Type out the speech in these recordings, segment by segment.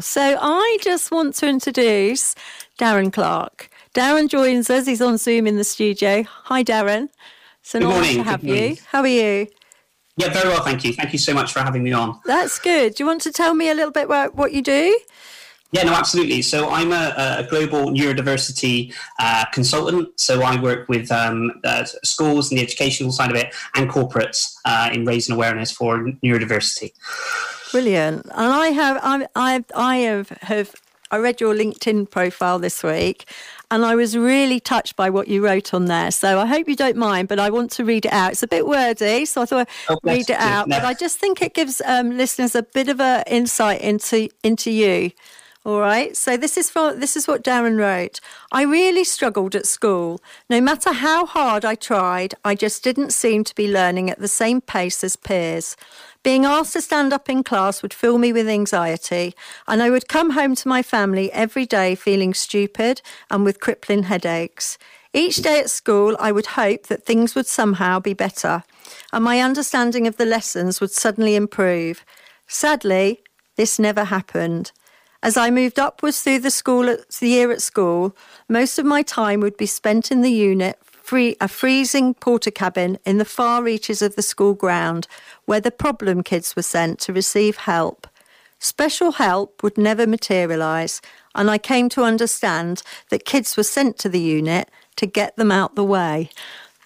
So I just want to introduce Darren Clark. Darren joins us. He's on Zoom in the studio. Hi, Darren. So good morning. to have you. How are you? Yeah, very well, thank you. Thank you so much for having me on. That's good. Do you want to tell me a little bit about what you do? Yeah, no, absolutely. So I'm a, a global neurodiversity uh, consultant. So I work with um, uh, schools and the educational side of it and corporates uh, in raising awareness for neurodiversity. Brilliant. And I have, I, I, I have, have, I read your LinkedIn profile this week, and I was really touched by what you wrote on there. So I hope you don't mind, but I want to read it out. It's a bit wordy, so I thought I'd oh, read it out. No. But I just think it gives um, listeners a bit of an insight into into you. All right. So this is this is what Darren wrote. I really struggled at school. No matter how hard I tried, I just didn't seem to be learning at the same pace as peers. Being asked to stand up in class would fill me with anxiety, and I would come home to my family every day feeling stupid and with crippling headaches. Each day at school, I would hope that things would somehow be better, and my understanding of the lessons would suddenly improve. Sadly, this never happened. As I moved upwards through the school the year at school, most of my time would be spent in the unit free, a freezing Portakabin in the far reaches of the school ground where the problem kids were sent to receive help. Special help would never materialise, and I came to understand that kids were sent to the unit to get them out the way.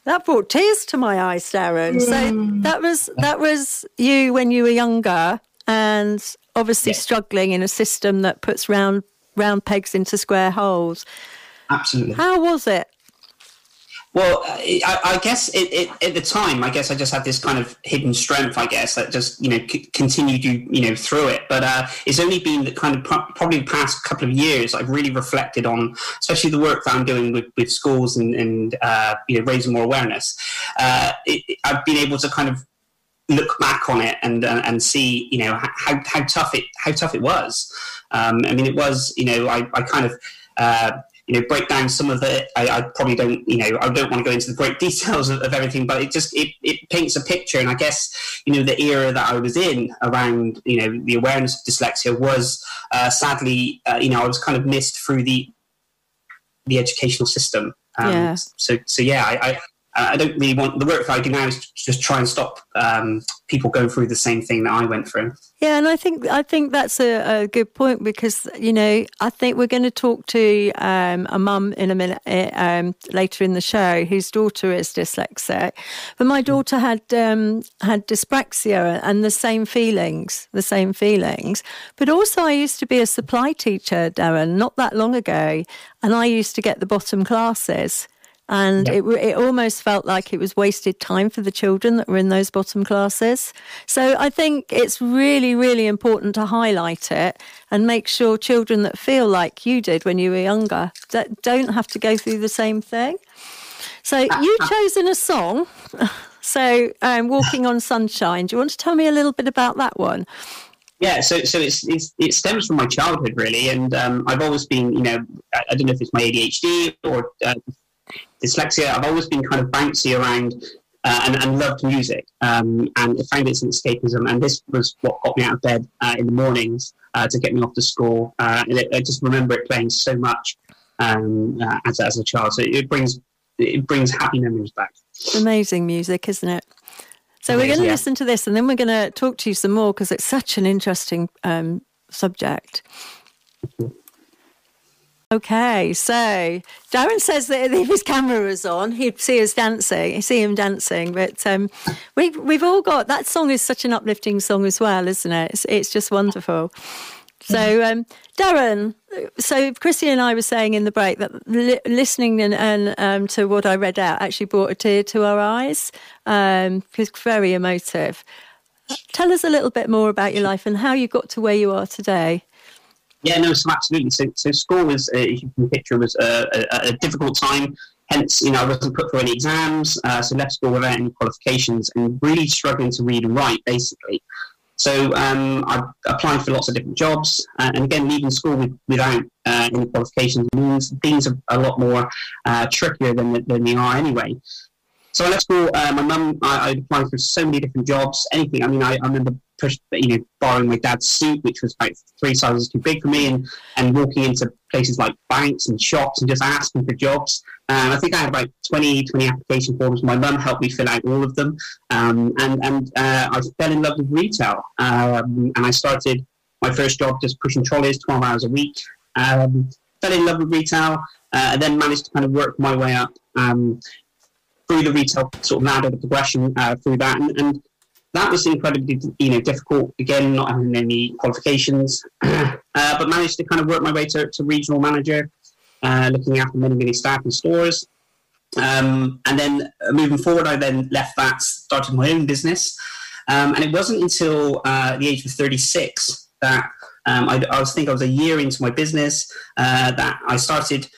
That brought tears to my eyes, Darren. Mm. So that was that was you when you were younger, and obviously yeah. struggling in a system that puts round round pegs into square holes. Absolutely. How was it? Well, I, I guess it, it, at the time, I guess I just had this kind of hidden strength. I guess that just you know c- continued you you know through it. But uh, it's only been the kind of pro- probably the past couple of years I've really reflected on, especially the work that I'm doing with, with schools and, and uh, you know raising more awareness. Uh, it, I've been able to kind of look back on it and uh, and see you know how, how tough it how tough it was. Um, I mean, it was you know I, I kind of uh, you know break down some of it I, I, probably don't you know i don't want to go into the great details of, of, everything but it just it, it paints a picture and i guess you know the era that i was in around you know the awareness of dyslexia was uh, sadly uh, you know i was kind of missed through the the educational system um, yeah. so so yeah I, I I don't really want the work that I do now is just try and stop um, people going through the same thing that I went through. Yeah, and I think I think that's a, a good point because you know I think we're going to talk to um, a mum in a minute eh, um, later in the show whose daughter is dyslexic, but my daughter had um, had dyspraxia and the same feelings, the same feelings. But also, I used to be a supply teacher, Darren, not that long ago, and I used to get the bottom classes and yep. it it almost felt like it was wasted time for the children that were in those bottom classes. So I think it's really really important to highlight it and make sure children that feel like you did when you were younger that don't have to go through the same thing. So you've chosen a song. So um, "Walking on Sunshine." Do you want to tell me a little bit about that one? Yeah, so so it's, it's, it stems from my childhood really, and um, I've always been, you know, I don't know if it's my ADHD or uh, dyslexia, I've always been kind of bouncy around uh, and, and, loved music um, and found it some escapism. And this was what got me out of bed uh, in the mornings uh, to get me off to school. Uh, and it, I just remember it playing so much um, uh, as, as a child. So it brings it brings happy memories back. Amazing music, isn't it? So we're going to yeah. listen to this, and then we're going to talk to you some more because it's such an interesting um, subject. Okay, so Darren says that if his camera was on, he'd see us dancing, see him dancing. But um, we've we've all got that song is such an uplifting song as well, isn't it? It's, it's just wonderful. So, um, Darren, so Chrissy and I were saying in the break that li- listening and, and um, to what I read out actually brought a tear to our eyes because um, very emotive. Tell us a little bit more about your life and how you got to where you are today. Yeah, no, so absolutely. So, so school was, uh, you can picture, was a, a, a, difficult time. Hence, you know, I wasn't put through any exams, uh, so left school without any qualifications and really struggling to read and write, basically. So um, I applied for lots of different jobs, uh, and again, leaving school with, without uh, any qualifications means things are a lot more uh, trickier than, than they are anyway. So I left school. Uh, my mum, I, I, applied for so many different jobs, anything. I mean, I, I remember push, you know, borrowing my dad's suit, which was about three sizes too big for me, and, and walking into places like banks and shops and just asking for jobs. Um, I think I had about 20, 20 application forms. My mum helped me fill out all of them. Um, and and uh, I fell in love with retail. Um, and I started my first job just pushing trolleys 12 hours a week. Um, fell in love with retail uh, and then managed to kind of work my way up um, through the retail sort of ladder, the progression uh, through that. And, and that was incredibly you know difficult again not having any qualifications. Uh, but managed to kind of work my way to, to regional manager uh, looking after many many staff and stores. Um, and then uh, moving forward i then left that started my own business. Um, and it wasn't until uh, the age of 36 that um, I, I, was think i was a year into my business uh, that i started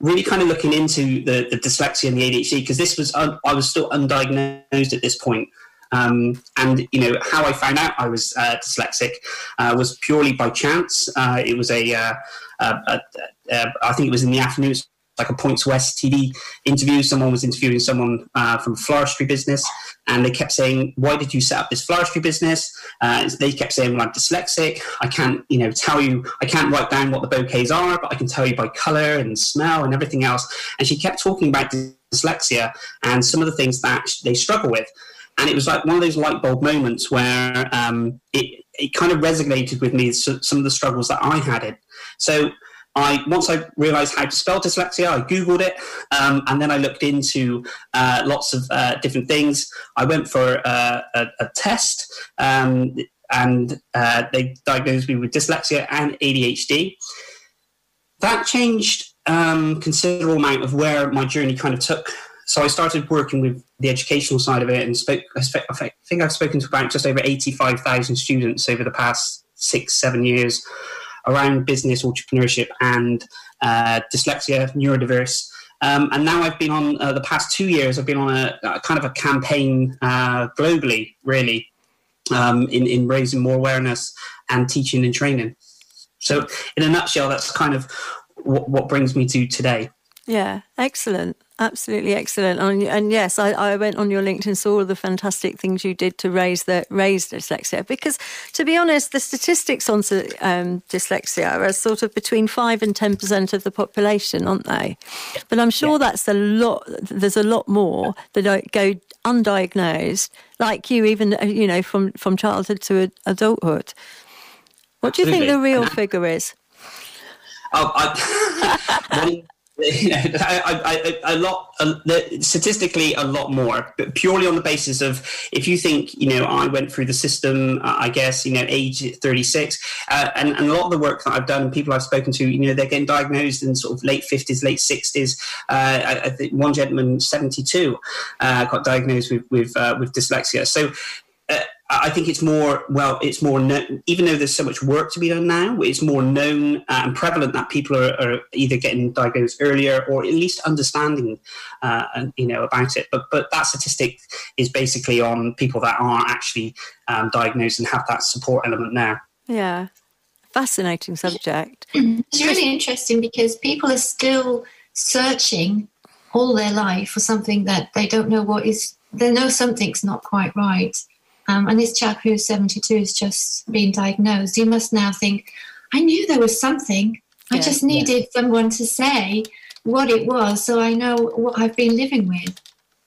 really kind of looking into the, the dyslexia and the adhd because this was un- i was still undiagnosed at this point um, and you know how I found out I was uh, dyslexic uh, was purely by chance. Uh, it was a, uh, I think it was in the afternoon, like a Points West TV interview. Someone was interviewing someone uh, from floristry business, and they kept saying, "Why did you set up this floristry business?" Uh, they kept saying, "Well, I'm dyslexic. I can't, you know, tell you. I can't write down what the bouquets are, but I can tell you by color and smell and everything else." And she kept talking about dyslexia and some of the things that they struggle with. And it was like one of those light bulb moments where um, it, it kind of resonated with me some of the struggles that I had it. So I once I realised how to spell dyslexia, I googled it, um, and then I looked into uh, lots of uh, different things. I went for uh, a, a, test, um, and uh, they diagnosed me with dyslexia and ADHD. That changed um, considerable amount of where my journey kind of took so I started working with the educational side of it and spoke. I, I think I've spoken to about just over eighty-five thousand students over the past six, seven years around business, entrepreneurship, and uh, dyslexia, neurodiverse. Um, and now I've been on uh, the past two years. I've been on a, a kind of a campaign uh, globally, really, um, in in raising more awareness and teaching and training. So, in a nutshell, that's kind of what, what brings me to today. Yeah, excellent. Absolutely excellent. And, and yes, I, I, went on your LinkedIn, saw all the fantastic things you did to raise the raise dyslexia. Because to be honest, the statistics on um, dyslexia are sort of between five and ten percent of the population, aren't they? But I'm sure yeah. that's a lot. There's a lot more that go undiagnosed, like you, even you know from from childhood to adulthood. What do you Absolutely. think the real figure is? Oh, I, know, I, I, a lot, statistically, a lot more, but purely on the basis of if you think, you know, I went through the system, uh, I guess, you know, age 36, uh, and, and a lot of the work that I've done, people I've spoken to, you know, they're getting diagnosed in sort of late 50s, late 60s. Uh, I, I, think one gentleman, 72, uh, got diagnosed with with, uh, with dyslexia. So I think it's more well. It's more known, even though there's so much work to be done now. It's more known uh, and prevalent that people are, are, either getting diagnosed earlier or at least understanding, uh, and, you know, about it. But but that statistic is basically on people that are actually um, diagnosed and have that support element there. Yeah, fascinating subject. It's really interesting because people are still searching all their life for something that they don't know what is. They know something's not quite right um, and this chap who's 72 has just been diagnosed. He must now think, I knew there was something. I yeah, just needed yeah. someone to say what it was so I know what I've been living with.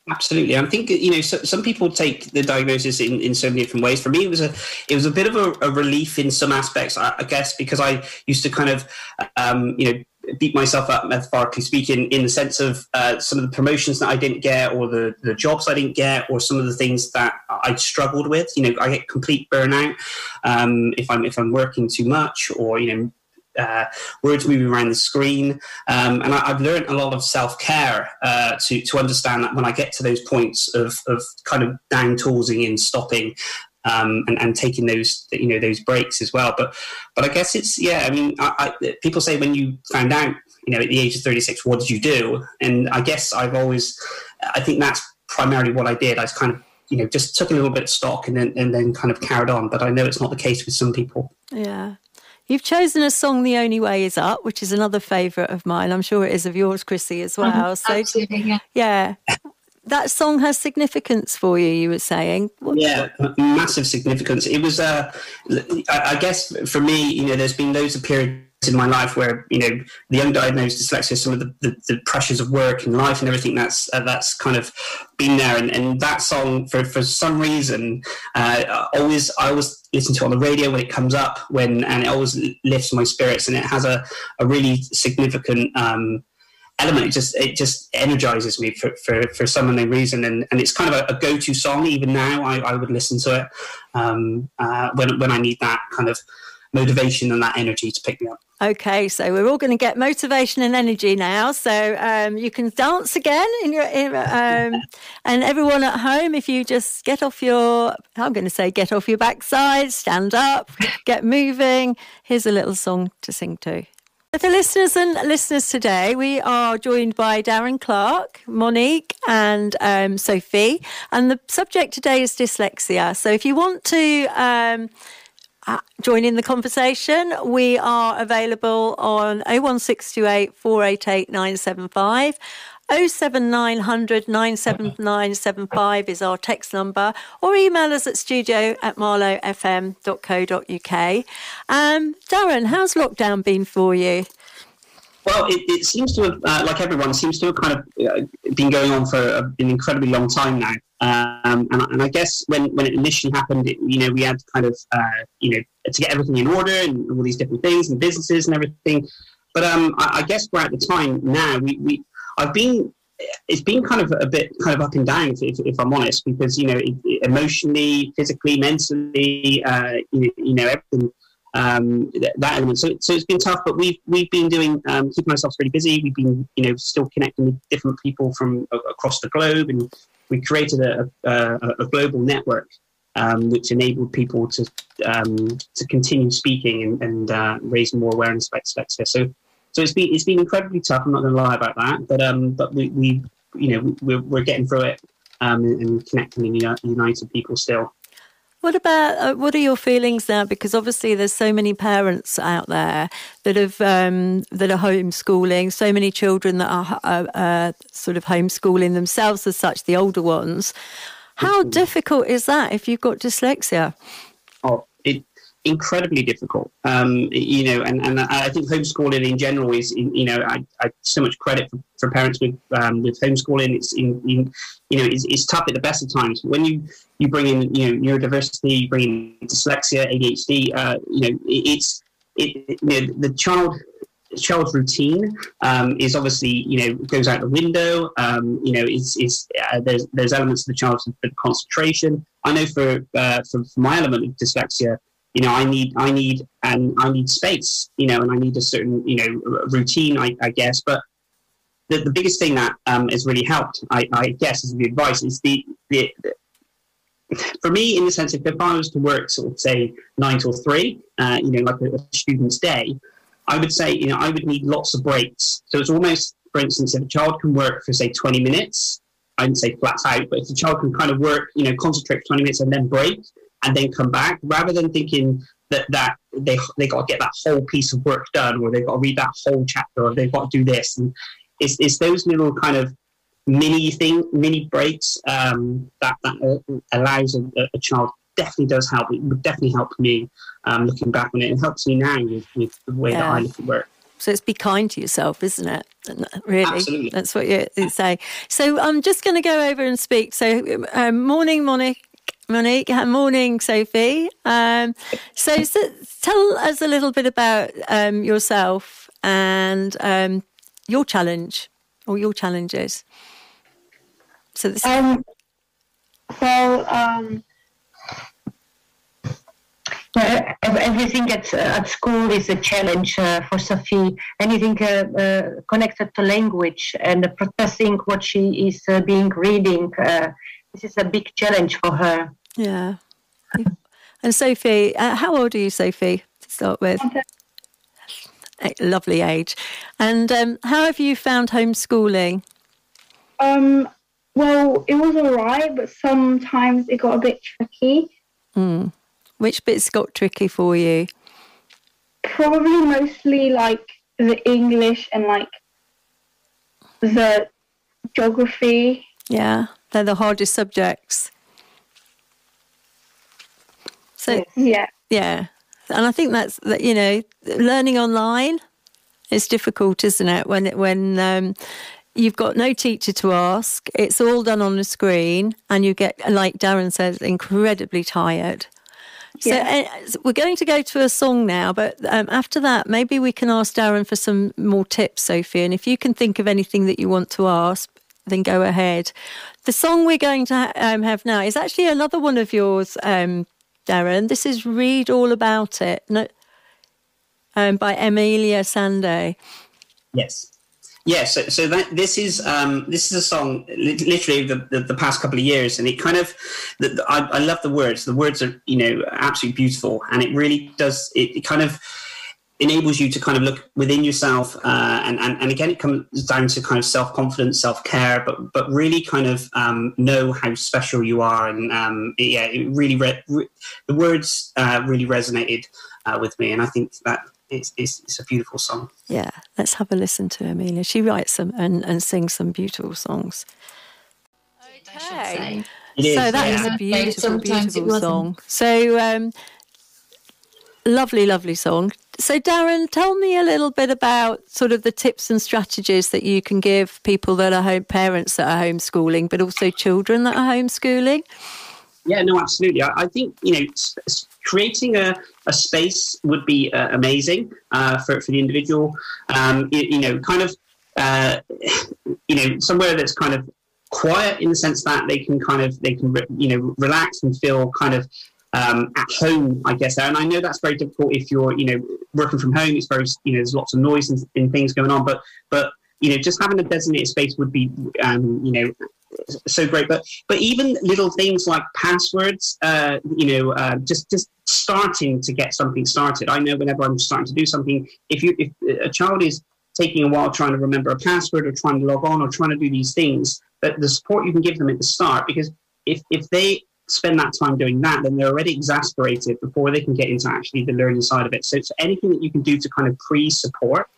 Absolutely, I think you know so, some people take the diagnosis in, in so many different ways. For me, it was a it was a bit of a, a relief in some aspects, I, I, guess, because I used to kind of um, you know beat myself up metaphorically speaking in the sense of uh, some of the promotions that I didn't get or the, the jobs I didn't get or some of the things that I struggled with you know I get complete burnout um, if I'm if I'm working too much or you know uh, words moving around the screen. Um, and I, have learned a lot of self care uh, to to understand that when I get to those points of of kind of down toolsing and stopping, um, and, and taking those you know those breaks as well. But but I guess it's yeah. I mean, I, I, people say when you found out, you know, at the age of thirty six, what did you do? And I guess I've always, I think that's primarily what I did. I was kind of you know just took a little bit of stock and then and then kind of carried on. But I know it's not the case with some people. Yeah. You've chosen a song, The Only Way Is Up, which is another favourite of mine. I'm sure it is of yours, Chrissy, as well. Um, so, absolutely, yeah. Yeah that song has significance for you. You were saying, yeah, massive significance. It was, uh, I guess, for me, you know, there's been loads of periods in my life where you know the undiagnosed dyslexia, some of the, the, the pressures of work and life and everything that's uh, that's kind of been there. And, and that song, for for some reason, uh, always I always listen to it on the radio when it comes up when and it always lifts my spirits and it has a, a really significant um, element. It just it just energizes me for, for, for some unknown reason, and, and it's kind of a, a go to song. Even now, I, I would listen to it um, uh, when when I need that kind of motivation and that energy to pick me up. Okay, so we're all going to get motivation and energy now. So um, you can dance again in your, in, um, and everyone at home, if you just get off your, I'm going to say, get off your backside, stand up, get moving. Here's a little song to sing to. For listeners and listeners today, we are joined by Darren Clark, Monique, and um, Sophie. And the subject today is dyslexia. So if you want to um, uh, join in the conversation, we are available on 01628 488 975. 07900 97975 is our text number, or email us at studio at marlowfm.co.uk. Um, Darren, how's lockdown been for you? Well, it, it seems to have, uh, like everyone, seems to have kind of uh, been going on for an incredibly long time now. Um, and, and, I guess when, when it initially happened, it, you know, we had kind of, uh, you know, to get everything in order and all these different things and businesses and everything. But um, I, I, guess we're at the time now. We, we I've been it's been kind of a bit kind of up and down, if, if, I'm honest, because you know, emotionally, physically, mentally, uh, you, you, know, everything um, that, that, element. So, so it's been tough, but we've we've been doing um, keeping ourselves really busy. We've been you know still connecting with different people from across the globe, and we created a, a, a global network um, which enabled people to um, to continue speaking and, and uh, raise more awareness about dyslexia. So, so it's been it's been incredibly tough. I'm not going to lie about that, but um, but we, we you know we're, we're getting through it um, and connecting and united people still. What about uh, what are your feelings now? Because obviously there's so many parents out there that have um, that are homeschooling, so many children that are uh, uh, sort of homeschooling themselves as such, the older ones. How difficult is that if you've got dyslexia? Oh, incredibly difficult. Um, you know, and, and I think homeschooling in general is, you know, I, I so much credit for, for parents with um, with homeschooling. It's in, in you know, it's, it's, tough at the best of times. When you you bring in you know neurodiversity, you bring in dyslexia, ADHD. Uh, you know, it, it's it, you know, the child child's routine um, is obviously you know goes out the window. Um, you know, it's, it's uh, there's there's elements of the child's concentration. I know for, uh, for, for my element of dyslexia, you know, I need I need and I need space. You know, and I need a certain you know routine. I, I guess, but the, the biggest thing that um, has really helped, I, I guess, is the advice is the, the, the for me, in the sense, if, I was to work, sort of say nine till three, uh, you know, like a, a, student's day, I would say, you know, I would need lots of breaks. So it's almost, for instance, if a child can work for say 20 minutes, I wouldn't say flat out, but if the child can kind of work, you know, concentrate for 20 minutes and then break and then come back, rather than thinking that, that they they got to get that whole piece of work done, or they've got to read that whole chapter, or they've got to do this, and it's, it's those little kind of mini thing, mini breaks um, that that allows a, a, child definitely does help. It would definitely help me um, looking back on it. It helps me now with, with the way yeah. that I look at work. So it's be kind to yourself, isn't it? Really, Absolutely. that's what you say. So I'm just going to go over and speak. So um, morning, Monique. Monique, morning, Sophie. Um, so, so, tell us a little bit about um, yourself and um, your challenge or your challenges. So this. Um, well, um, everything at, at school is a challenge uh, for Sophie. Anything uh, uh, connected to language and processing what she is uh, being reading. This is a big challenge for her. Yeah. And Sophie, uh, how old are you, Sophie, to start with? lovely age. And um, how have you found homeschooling? Um, well, it was all right, but sometimes it got a bit tricky. Mm. Which bits got tricky for you? Probably mostly like the English and like the geography. Yeah, they're the hardest subjects. So Yeah. yeah, and I think that's that. You know, learning online is difficult, isn't it? When it, when um, you've got no teacher to ask, it's all done on the screen, and you get, like Darren says, incredibly tired. So uh, so we're going to go to a song now, but um, after that, maybe we can ask Darren for some more tips, Sophie. And if you can think of anything that you want to ask, then go ahead. The song we're going to um, have now is actually another one of yours, um, Darren. This is "Read All About It" no, um, by Emeli Sandé. Yes. Yeah, so, so that this is um, this is a song literally the, the, the past couple of years, and it kind of the, the, I, I love the words. The words are you know absolutely beautiful, and it really does. It, it kind of enables you to kind of look within yourself, uh, and, and and again, it comes down to kind of self confidence, self care, but but really kind of um, know how special you are, and um, yeah, it really re- re- the words uh, really resonated uh, with me, and I think that it's, it's, it's a beautiful song. Yeah, let's have a listen to Emeli She writes some and, and sings some beautiful songs. I should say. It is, so that is yeah. a beautiful, beautiful song. So um, lovely, lovely song. So Darren, tell me a little bit about sort of the tips and strategies that you can give people that are home parents that are homeschooling, but also children that are homeschooling. Yeah, no, absolutely. I, I think you know, creating a, a space would be uh, amazing uh, for for the individual. Um, you, you know, kind of, uh, you know, somewhere that's kind of quiet in the sense that they can kind of they can re- you know relax and feel kind of um, at home, I guess. And I know that's very difficult if you're you know working from home. It's very you know there's lots of noise and, and things going on, but but you know just having a designated space would be um, you know so great. But but even little things like passwords, uh, you know, uh, just just starting to get something started. I know whenever I'm starting to do something, if you if a child is taking a while trying to remember a password or trying to log on or trying to do these things, that the support you can give them at the start, because if if they spend that time doing that, then they're already exasperated before they can get into actually the learning side of it. So it's anything that you can do to kind of pre-support,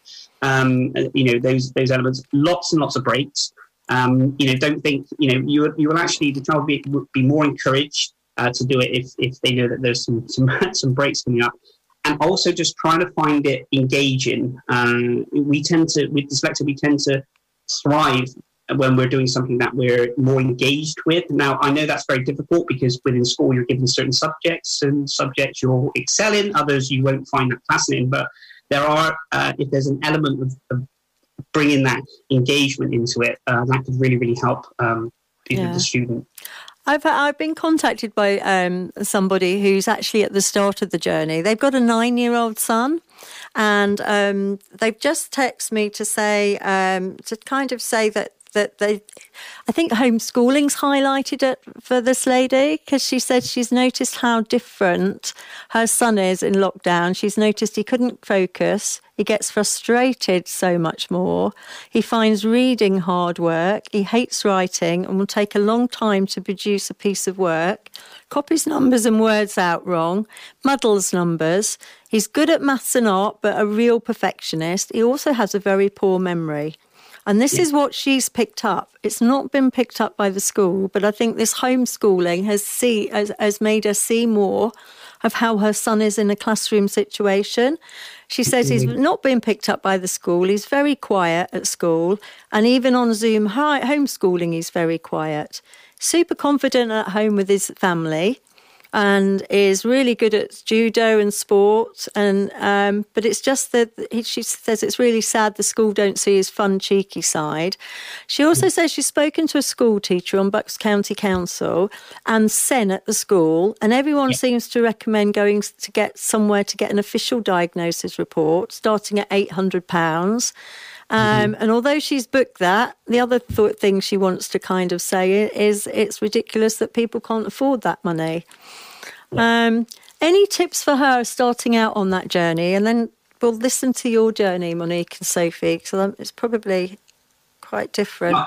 um, you know, those those elements. Lots and lots of breaks. Um, you know, don't think you know you you will actually the child be, be more encouraged uh, to do it if if they know that there's some some some breaks coming up. And also just trying to find it engaging. Um, we tend to with dyslexia we tend to thrive when we're doing something that we're more engaged with. Now, I know that's very difficult because within school you're given certain subjects, and subjects you'll excel in, others you won't find that fascinating. But there are, uh, if there's an element of, of bringing that engagement into it, uh, that could really, really help um, the, Yeah. the student. I've I've been contacted by um, somebody who's actually at the start of the journey. They've got a nine year old son, and um, they've just texted me to say um, to kind of say that that they, I think homeschooling's highlighted it for this lady because she said she's noticed how different her son is in lockdown. She's noticed he couldn't focus. He gets frustrated so much more. He finds reading hard work. He hates writing and will take a long time to produce a piece of work. Copies numbers and words out wrong. Muddles numbers. He's good at maths and art, but a real perfectionist. He also has a very poor memory. And this is what she's picked up. It's not been picked up by the school, but I think this homeschooling has see has, has made her see more of how her son is in a classroom situation. She mm-hmm. says he's not been picked up by the school. He's very quiet at school, and even on Zoom homeschooling, he's very quiet. Super confident at home with his family and is really good at judo and sport. And um, but it's just that he, she says it's really sad the school don't see his fun, cheeky side. She also says she's spoken to a school teacher on Bucks County Council and SEN at the school, and everyone seems to recommend going to get somewhere to get an official diagnosis report, starting at eight hundred pounds. Um, And although she's booked that, the other th- thing she wants to kind of say is it's ridiculous that people can't afford that money. Um, any tips for her starting out on that journey? And then we'll listen to your journey, Monique and Sophie, because it's probably quite different.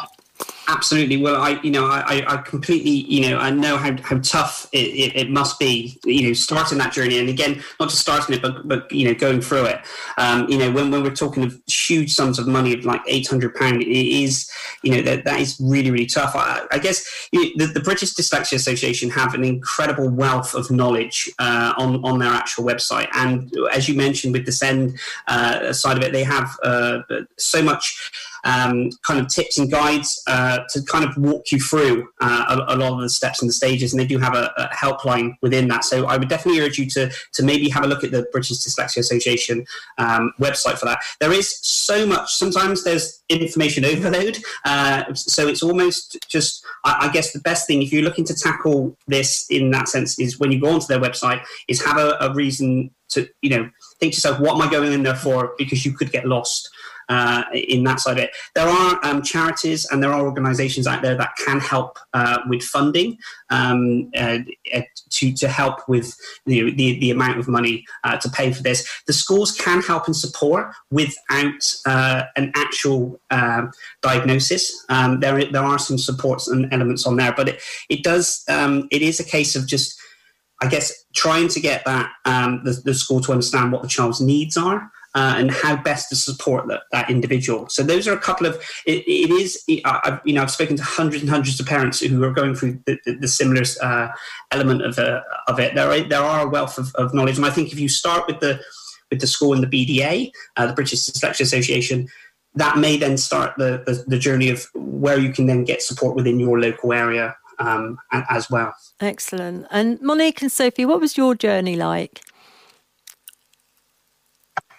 Absolutely. Well, I, you know, I, I completely, you know, I know how, how tough it, it, it must be, you know, starting that journey. And again, not just starting it, but, but you know, going through it. Um, you know, when, when we're talking of huge sums of money of like £800, it is, you know that, that is really really tough. I, I guess you know, the, the, British Dyslexia Association have an incredible wealth of knowledge uh, on on their actual website, and as you mentioned with the SEND uh, side of it, they have uh, so much um, kind of tips and guides uh, to kind of walk you through uh, a, a, lot of the steps and the stages. And they do have a, a, helpline within that. So I would definitely urge you to, to maybe have a look at the British Dyslexia Association um, website for that. There is so much. Sometimes there's information overload. Uh, so it's almost just, I, I, guess, the best thing if you're looking to tackle this in that sense is when you go onto their website, is have a, a reason to, you know, think to yourself, what am I going in there for? Because you could get lost uh, in that side of it. There are um, charities and there are organisations out there that can help uh, with funding um, uh, uh to, to help with the, the, the amount of money uh, to pay for this. The schools can help and support without uh, an actual diagnosis. Um, there, there are some supports and elements on there, but it, it does, um, it is a case of just I guess trying to get that um, the, the, school to understand what the child's needs are uh, and how best to support that, that individual. So those are a couple of. it, it is. I've, you know, I've spoken to hundreds and hundreds of parents who are going through the, the, the similar uh, element of uh, of it. There are there are a wealth of, of, knowledge, and I think if you start with the with the school and the BDA, uh, the British Dyslexia Association. That may then start the, the, the journey of where you can then get support within your local area um, as well. Excellent. And Monique and Sophie, what was your journey like?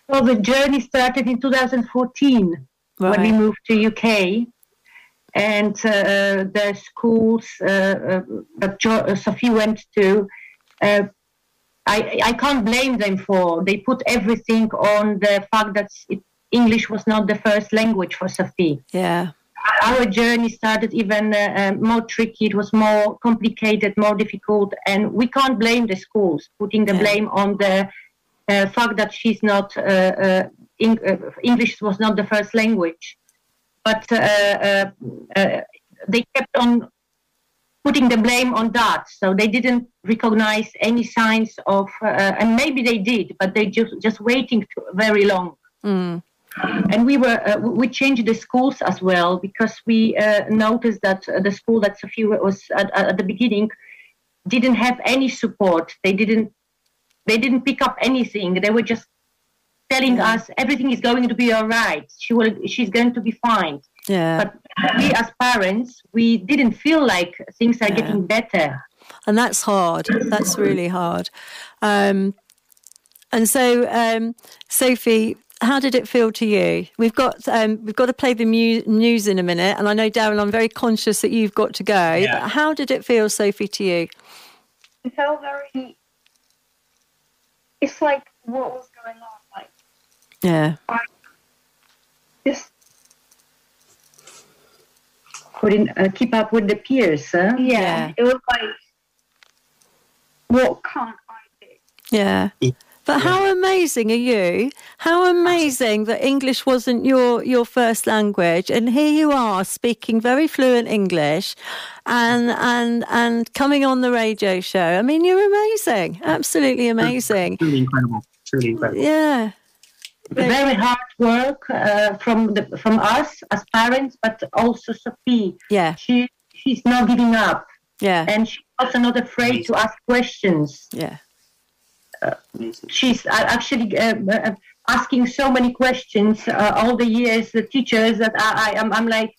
Well, the journey started in 2014 right. when we moved to UK, and uh, the schools uh, uh that jo- uh, Sophie went to. Uh, I, I can't blame them for they put everything on the fact that it, English was not the first language for Sophie. Yeah, our journey started even uh, uh, more tricky. It was more complicated, more difficult, and we can't blame the schools, putting the yeah. blame on the fact that she's not uh, uh, English was not the first language, but they kept on putting the blame on that. So they didn't recognize any signs of, and maybe they did, but they just just waiting very long. Mm. And we were uh, we changed the schools as well because we uh, noticed that the school that Sophie was at, at, the beginning didn't have any support. They didn't they didn't pick up anything. They were just telling yeah. us everything is going to be all right. She will, she's going to be fine. Yeah. But we as parents, we didn't feel like things are yeah. getting better. And that's hard. That's really hard. Um, and so, um, Sophie, how did it feel to you? We've got um, we've got to play the mu- news in a minute, and I know Darren, I'm very conscious that you've got to go. Yeah. But how did it feel, Sophie, to you? It felt very it's like what was going on. Like, yeah, I just couldn't uh, keep up with the peers. Huh? Yeah, yeah, it was like, what can't I do? Yeah. But how amazing are you? How amazing that English wasn't your, your first language, and here you are speaking very fluent English, and and and coming on the radio show. I mean, you're amazing, absolutely amazing, truly incredible, truly incredible. Yeah, very hard work uh, from the from us as parents, but also Sophie. Yeah, she she's not giving up. Yeah, and she's also not afraid to ask questions. Yeah she's actually uh, uh, asking so many questions uh, all the years. The teachers that I, I am, I'm like,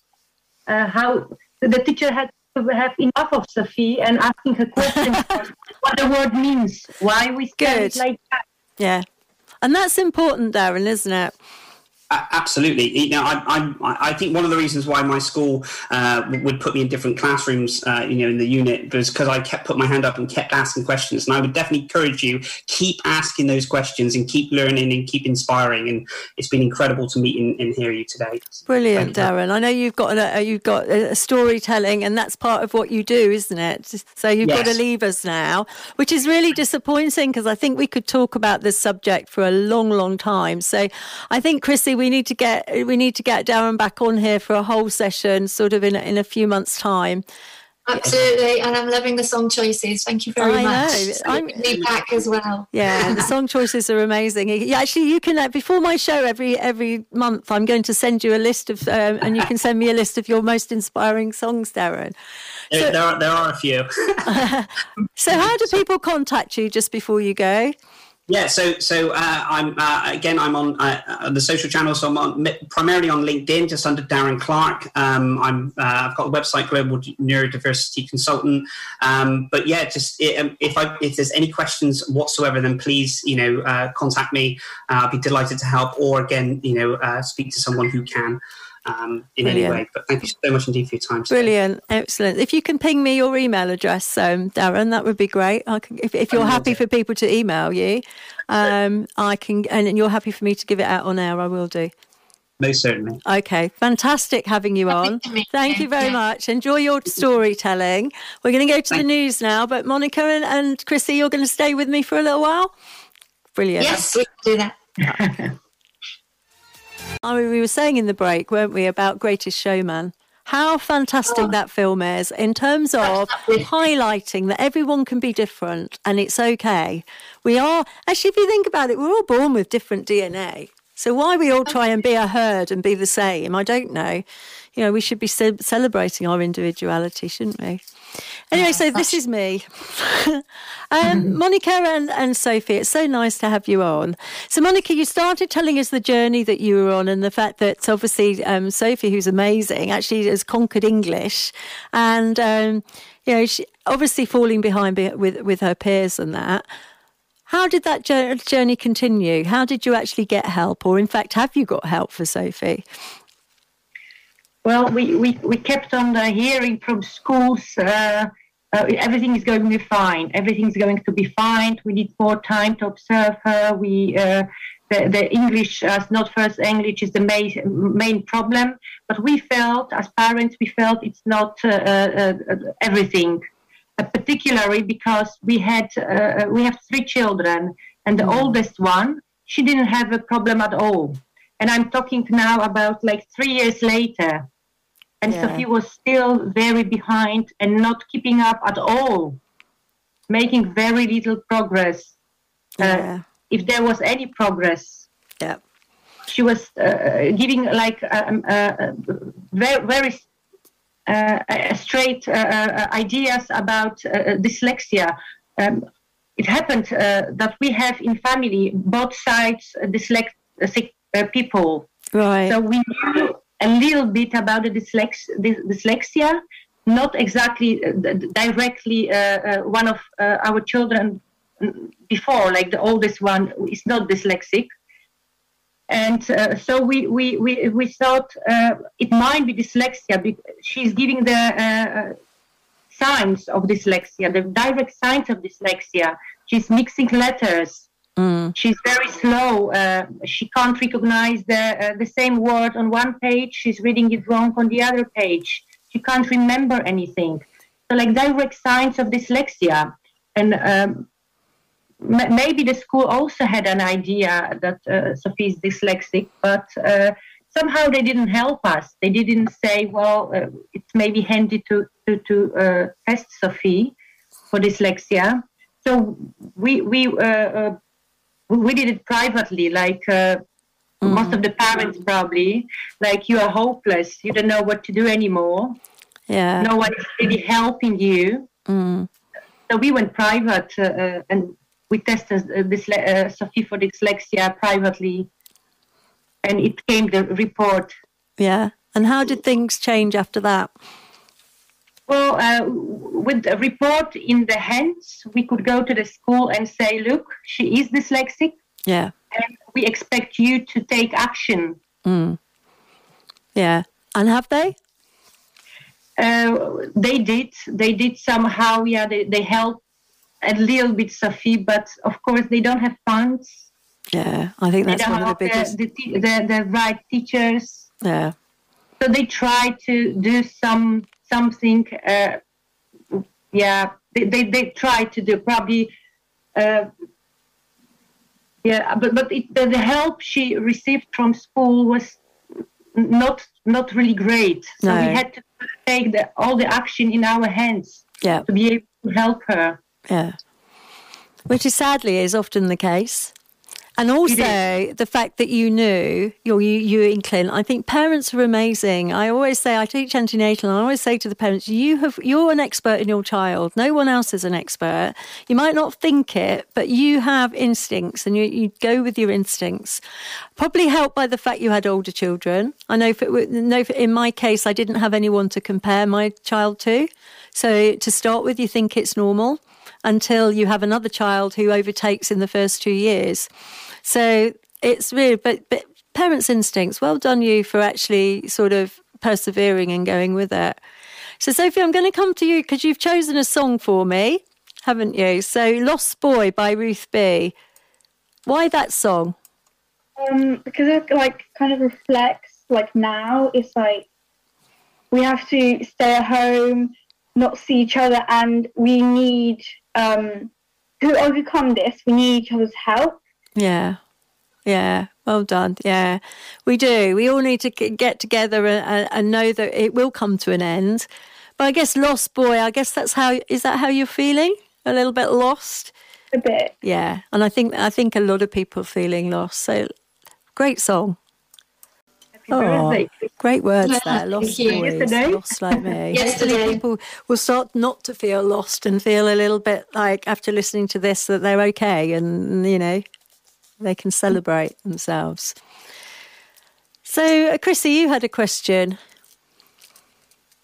how the teacher had to have enough of Sophie and asking her questions what the word means, why we it like that. Yeah, and that's important, Darren, isn't it? Absolutely. You know, I, I, I, think one of the reasons why my school uh, would put me in different classrooms, uh, you know, in the unit was because I kept put my hand up and kept asking questions. And I would definitely encourage you keep asking those questions and keep learning and keep inspiring. And it's been incredible to meet and, and hear you today. Brilliant, Darren. I know you've got a, you've got a storytelling, and that's part of what you do, isn't it? So you've yes. got to leave us now, which is really disappointing because I think we could talk about this subject for a long, long time. So I think Chrissy we need to get we need to get Darren back on here for a whole session, sort of in in a few months' time. Absolutely, and I'm loving the song choices. Thank you very I much. know. So I'm- me back as well. Yeah, the song choices are amazing. Yeah, actually, you can uh, before my show every every month. I'm going to send you a list of, um, and you can send me a list of your most inspiring songs, Darren. There, there, are, there are a few. So, how do people contact you just before you go? Yeah, so so uh, I'm uh, again I'm on uh, uh, the social channels. So I'm on, primarily on LinkedIn, just under Darren Clark. Um, I'm uh, I've got a website, Global Neurodiversity Consultant. Um, but yeah, just um, if I if there's any questions whatsoever, then please you know uh, contact me. I'll be delighted to help, or again you know speak to someone who can. Um, in Brilliant. any way, but thank you so much indeed for your time. today. Brilliant, excellent. If you can ping me your email address, um, Darren, that would be great. I can, if, if you're will happy do. for people to email you, um, I can, and you're happy for me to give it out on air, I will do. Most certainly. Okay, fantastic having you on. Thank you, you very much. Enjoy your storytelling. We're going to go to the news now, but Monica and, and Chrissy, you're going to stay with me for a little while. Brilliant. Yes, we can do that. I mean, we were saying in the break, weren't we, about Greatest Showman? How fantastic oh. that film is in terms of highlighting that everyone can be different and it's okay. We are, actually, if you think about it, we're all born with different DNA. So why we all try and be a herd and be the same, I don't know. You know, we should be ce- celebrating our individuality, shouldn't we? Anyway, so this is me. um, Monica and, and Sophie, it's so nice to have you on. So, Monica, you started telling us the journey that you were on and the fact that obviously um, Sophie, who's amazing, actually has conquered English. And, um, you know, she, obviously falling behind be- with, with her peers and that. How did that journey continue? How did you actually get help? Or, in fact, have you got help for Sophie? Well, we, we, we kept on uh, hearing from schools uh, uh, everything is going to be fine. Everything's going to be fine. We need more time to observe her. We uh, the, the English as not first English is the main main problem. But we felt, as parents, we felt it's not uh, uh, uh, everything. Uh, particularly because we had uh, we have three children, and the oldest one she didn't have a problem at all. And I'm talking now about like three years later. And Yeah. Sophie was still very behind and not keeping up at all, making very little progress. Uh, Yeah. if there was any progress, Yeah. she was uh, giving like um, uh, uh, very, very uh, uh, straight uh, uh, ideas about uh, dyslexia. Um, it happened uh, that we have in family both sides uh, dyslexic uh, people. Right. So we knew a little bit about the dyslex- dyslexia, not exactly uh, directly uh, uh, one of uh, our children before, like the oldest one is not dyslexic. And uh, so we, we, we, we thought uh, it might be dyslexia because she's giving the uh, signs of dyslexia, the direct signs of dyslexia. She's mixing letters. Mm. She's very slow. Uh, she can't recognize the uh, the same word on one page. She's reading it wrong on the other page. She can't remember anything. So, like direct signs of dyslexia, and um, m- maybe the school also had an idea that uh, Sophie is dyslexic, but uh, somehow they didn't help us. They didn't say, "Well, uh, it's maybe handy to to, to uh, test Sophie for dyslexia." So we we we did it privately, like uh, most of the parents probably. Like you are hopeless, you don't know what to do anymore. Yeah. No one is really helping you. Mm. So we went private uh, uh, and we tested uh, dysle- uh, Sophie for dyslexia privately, and it came the report. Yeah. And how did things change after that? Well, uh, with a report in the hands, we could go to the school and say, "Look, she is dyslexic, Yeah. and we expect you to take action." Mm. Yeah. And have they? Uh, they did. They did somehow. Yeah, they, they helped a little bit, Sophie, but of course they don't have funds. Yeah. I think that's one of the biggest. the, the, the, the right teachers. Yeah. So they try to do some something. Uh, yeah, they, they, they try to do probably. Uh, yeah, but but it, the, the help she received from school was not not really great. So No. we had to take the, all the action in our hands Yeah. to be able to help her. Yeah. Which is sadly is often the case. And also the fact that you knew, you, you, you in Clint, I think parents are amazing. I always say, I teach antenatal, and I always say to the parents, you have, you're an expert in your child. No one else is an expert. You might not think it, but you have instincts and you, you go with your instincts. Probably helped by the fact you had older children. I know, for, know for, in my case, I didn't have anyone to compare my child to. So to start with, you think it's normal until you have another child who overtakes in the first two years. So it's really, but, but parents' instincts, well done you for actually sort of persevering and going with it. So, Sophie, I'm going to come to you because you've chosen a song for me, haven't you? So, Lost Boy by Ruth B. Why that song? Um, because it like kind of reflects like now it's like we have to stay at home, not see each other, and we need um to overcome this. We need each other's help. Yeah. Yeah. Well done. Yeah. We do. We all need to get together and, and know that it will come to an end. But I guess Lost Boy, I guess that's how, is that how you're feeling? A little bit lost? A bit. Yeah. And I think, I think a lot of people are feeling lost. So great song. Oh, great words there. Lost boys, lost like me. Yesterday. people will start not to feel lost and feel a little bit like after listening to this that they're okay and you know they can celebrate themselves. So, uh, Chrissy, you had a question.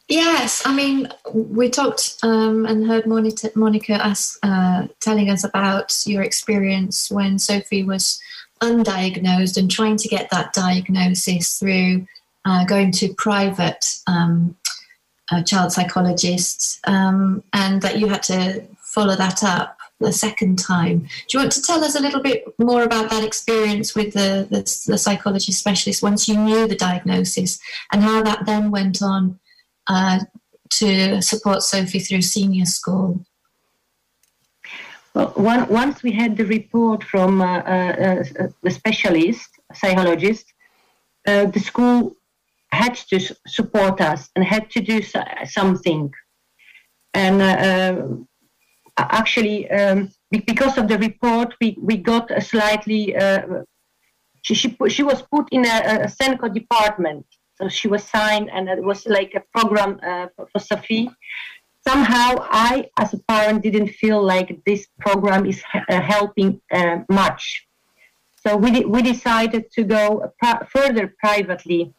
Yes, I mean, we talked um, and heard Monica, Monica us, uh, telling us about your experience when Sophie was undiagnosed and trying to get that diagnosis through uh, going to private um, uh, child psychologists, um, and that you had to follow that up the second time. Do you want to tell us a little bit more about that experience with the, the, the psychologist specialist once you knew the diagnosis and how that then went on uh, to support Sophie through senior school? Once we had the report from uh, uh, the specialist, psychologist, uh, the school had to support us and had to do something. And uh, actually, um, because of the report, we, we got a slightly, uh, she, she, put, she was put in a, a SENCO department. So she was signed, and it was like a program uh, for, for Sophie somehow I, as a parent, didn't feel like this program is uh, helping uh, much. So we, we decided to go further privately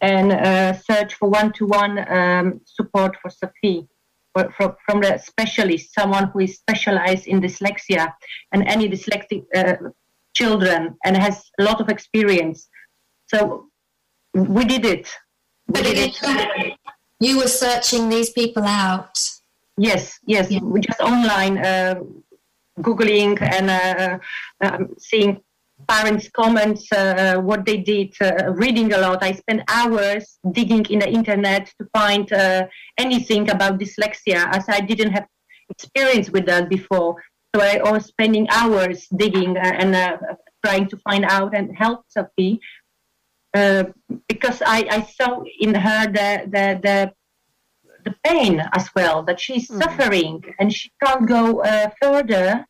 and uh, search for one-to-one um, support for Sophie for, from, from the specialist, someone who is specialized in dyslexia and any dyslexic uh, children and has a lot of experience. So we did it. We did it. You were searching these people out. Yes, yes, yeah. we just online uh, googling and uh, um, seeing parents' comments, uh, what they did, uh, reading a lot. I spent hours digging in the internet to find uh, anything about dyslexia, as I didn't have experience with that before. So I was spending hours digging uh, and trying to find out and help Sophie. Because I, I saw in her the, the, the the pain as well that she's mm. suffering and she can't go uh, further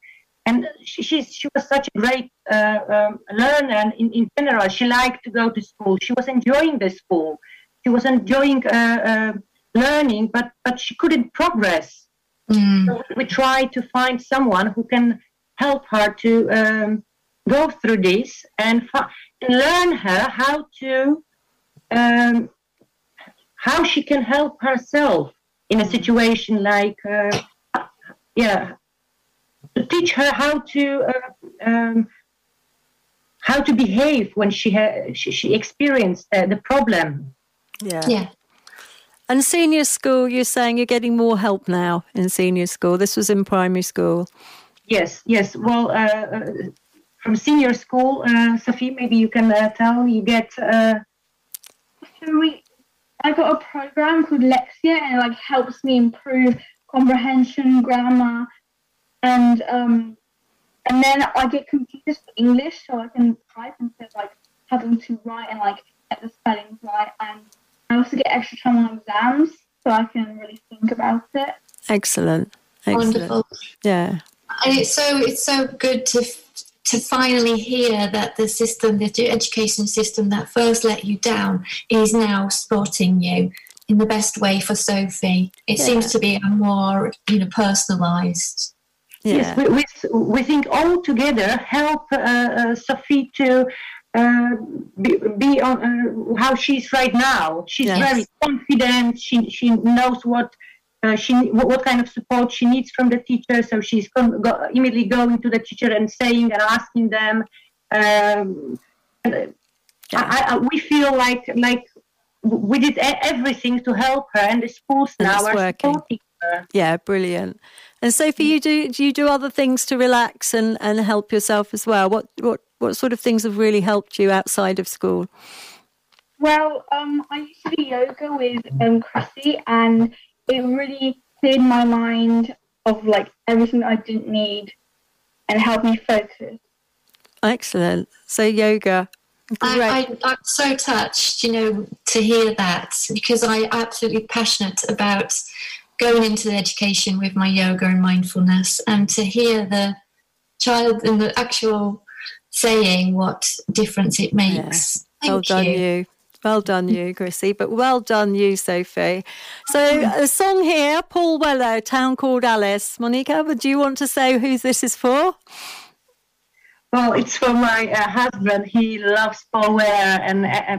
and she, she, she was such a great uh, um, learner and in, in general she liked to go to school she was enjoying the school she was enjoying uh, learning but but she couldn't progress mm. so we tried to find someone who can help her to um, go through this and, fa- and learn her how to um, how she can help herself in a situation like uh, yeah to teach her how to uh, um, how to behave when she ha- she, she experienced uh, the problem. Yeah. Yeah. And senior school you're saying you're getting more help now in senior school. This was in primary school. Yes yes. Well uh, from senior school uh, sophie maybe you can uh, tell you get we I got a program called Lexia, and it like helps me improve comprehension, grammar, and um, and then I get computers for English, so I can type instead of like having to write and like get the spellings right. And I also get extra time on exams. so I can really think about it. Excellent. Excellent. Wonderful. Yeah. And it's so it's so good to to finally hear that the system, the education system that first let you down, is now spotting you in the best way for Sophie. It Yeah. seems to be a more you know personalised. Yeah. Yes, we, we, we think all together help uh, uh, Sophie to uh, be, be on uh, how she's right now. She's Yes. very confident. She she knows what. Uh, she what, what kind of support she needs from the teacher, so she's con- go, immediately going to the teacher and saying and asking them. Um, and, uh, I, I, we feel like like we did everything to help her, and the schools And now are working. supporting her. Yeah, brilliant. And Sophie, you do do you do other things to relax and, and help yourself as well? What what what sort of things have really helped you outside of school? Well, um, I used to do yoga with um, Chrissy, and it really cleared my mind of like everything I didn't need, and helped me focus. Excellent. So yoga. Great. I, I, I'm so touched, you know, to hear that because I'm absolutely passionate about going into the education with my yoga and mindfulness, and to hear the child and the actual saying what difference it makes. Thank well done you. You. Well done you, Chrissy. But well done you, Sophie. So a song here, Paul Weller, Town Called Alice. Monica, would you want to say who this is for? Well, it's for my uh, husband. He loves Paul Weller, and uh, uh,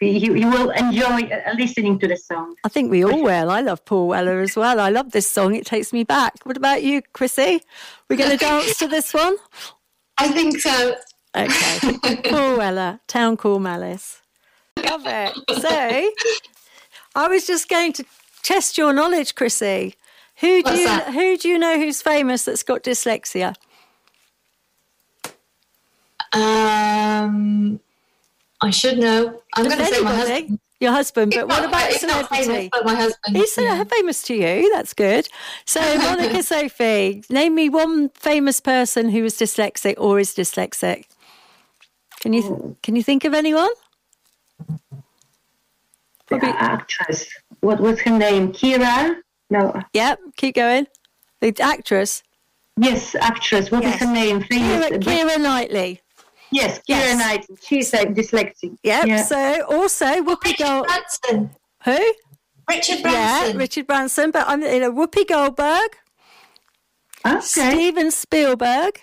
he, he will enjoy uh, listening to the song. I think we all will. I love Paul Weller as well. I love this song. It takes me back. What about you, Chrissy? We're going to dance to this one? I think so. Okay. Paul Weller, Town Called Alice. Love it. So, I was just going to test your knowledge, Chrissy. Who do What's you that? who do you know who's famous that's got dyslexia? Um, I should know. I'm going to say my husband. Your husband, but He's what not- about not famous, celebrity? but my husband. He's uh, yeah. famous to you. That's good. So, Monica Sophie, name me one famous person who is dyslexic or is dyslexic. Can you th- can you think of anyone? The Probably- actress. What was her name? Keira? No. Yep. Keep going. The actress Yes, actress. What is Yes. her name? Famous. Keira, Keira Knightley. Yes, Keira Yes. Knight. She's uh, dyslexic. Yep. Yeah. So also Whoopi Richard Gold. Branson. Who? Richard Branson. Yeah, Branson. Richard Branson. But I'm you know Whoopi Goldberg, Okay. Steven Spielberg.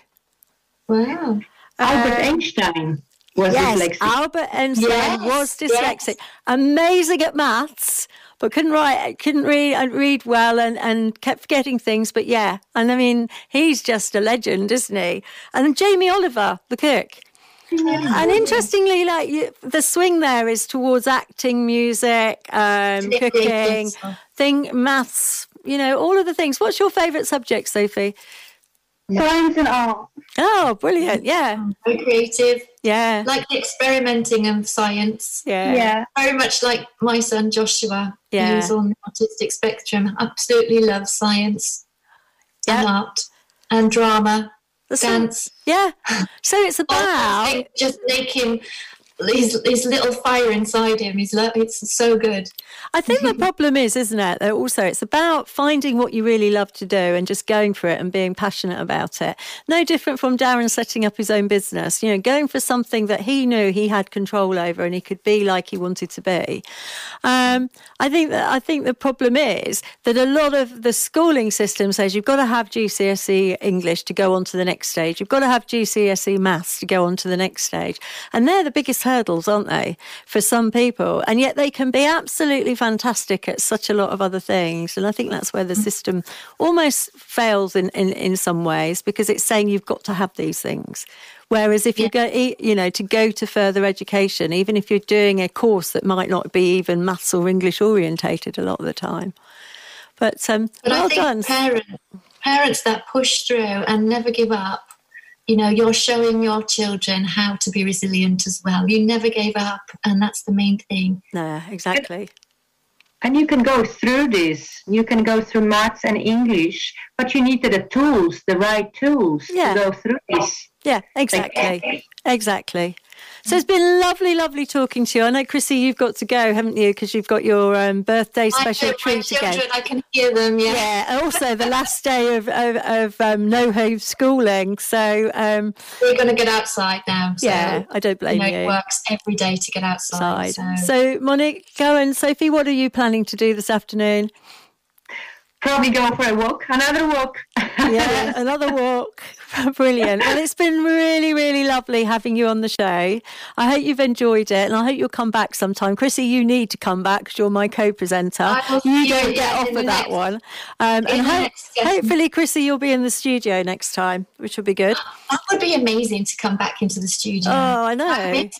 wow. Albert uh, Einstein was Yes, dyslexic. Albert Einstein Yes, was yes. dyslexic. Amazing at maths, but couldn't write, couldn't read, and read well, and, and kept forgetting things. But yeah, and I mean, he's just a legend, isn't he? And then Jamie Oliver, the cook. And interestingly, like you, the swing there is towards acting, music, um, cooking, thing, maths. You know, all of the things. What's your favourite subject, Sophie? Science and art. Oh, brilliant! Yeah, Very creative. yeah, Like experimenting of science. yeah. Yeah. Very much like my son Joshua, Yeah. who's on the autistic spectrum. Absolutely loves science and art and drama, The song- dance. Yeah. So it's about just make him his, his little fire inside him. He's lo- it's so good. I think the problem is, isn't it? That also it's about finding what you really love to do and just going for it and being passionate about it. No different from Darren setting up his own business, you know, going for something that he knew he had control over and he could be like he wanted to be. Um, I think that I think the problem is that a lot of the schooling system says you've got to have GCSE English to go on to the next stage. You've got to have GCSE Maths to go on to the next stage. And they're the biggest hurdles, aren't they, for some people? And yet they can be absolutely fantastic at such a lot of other things. And I think that's where the system almost fails in, in, in some ways because it's saying you've got to have these things. Whereas if you go, you know, to go to further education, even if you're doing a course that might not be even maths or English orientated a lot of the time. But um, But well I think done. parents, parents that push through and never give up, you know, you're showing your children how to be resilient as well. You never gave up, and that's the main thing. No, exactly. And you can go through this. You can go through maths and English, but you need the tools, the right tools Yeah. to go through this. Yeah, exactly. Exactly. So it's been lovely, lovely talking to you. I know, Chrissy, you've got to go, haven't you? Because you've got your um, birthday special I do, my treat children, again. I can hear them. Yeah. Yeah, also the last day of of, of um, no homeschooling. So We're going to get outside now. So, yeah, I don't you blame know, you. it works every day to get outside. Side. So, So, Monica and Sophie, what are you planning to do this afternoon? Probably go for a walk, another walk. Yeah, another walk. Brilliant. Well, it's been really, really lovely having you on the show. I hope you've enjoyed it and I hope you'll come back sometime. Chrissy, you need to come back because you're my co presenter. You don't get off of that next- one. Um, and ho- hopefully, Chrissy, you'll be in the studio next time, which will be good. that would be amazing to come back into the studio. Oh, I know. I.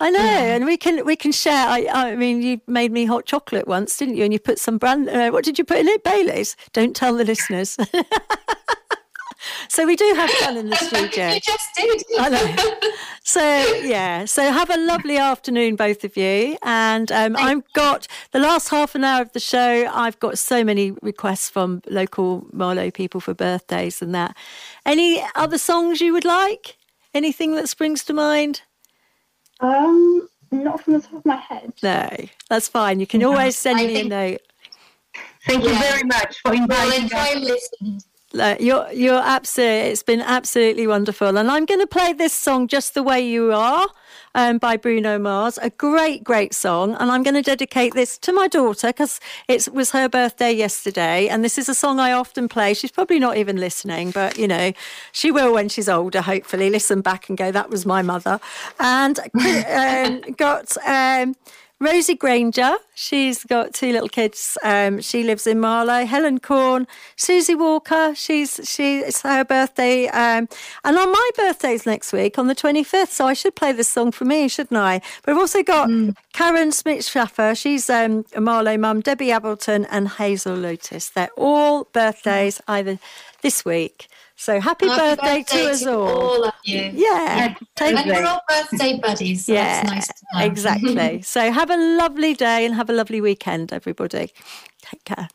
I know, and we can we can share. I, I mean, you made me hot chocolate once, didn't you? And you put some brand. Uh, what did you put in it? Bailey's. Don't tell the listeners. so we do have fun in the studio. you just did. I know. So yeah, so have a lovely afternoon, both of you. And um, I've got the last half an hour of the show. I've got so many requests from local Marlow people for birthdays and that. Any other songs you would like? Anything that springs to mind? Um, not from the top of my head. No, that's fine. You can always send I me a note. Thank you Yeah. very much for Well, inviting us. enjoy listening. Uh, you're you're absolutely. It's been absolutely wonderful, and I'm going to play this song "Just the Way You Are" um, by Bruno Mars. A great, great song, and I'm going to dedicate this to my daughter because it was her birthday yesterday, and this is a song I often play. She's probably not even listening, but you know, she will when she's older. Hopefully, listen back and go, "That was my mother," and um, got. Um, Rosie Granger, she's got two little kids. Um, she lives in Marlow. Helen Corn, Susie Walker, she's she it's her birthday. Um, and on my birthday's next week on the 25th, so I should play this song for me, shouldn't I? But we've also got Karen Smith Schaffer, she's um, a Marlow mum, Debbie Appleton, and Hazel Lotus. They're all birthdays either this week. So happy, Happy birthday, to us all. of you. Yeah, take And we're all birthday buddies. So yeah, that's nice to exactly. so have a lovely day and have a lovely weekend, everybody. Take care.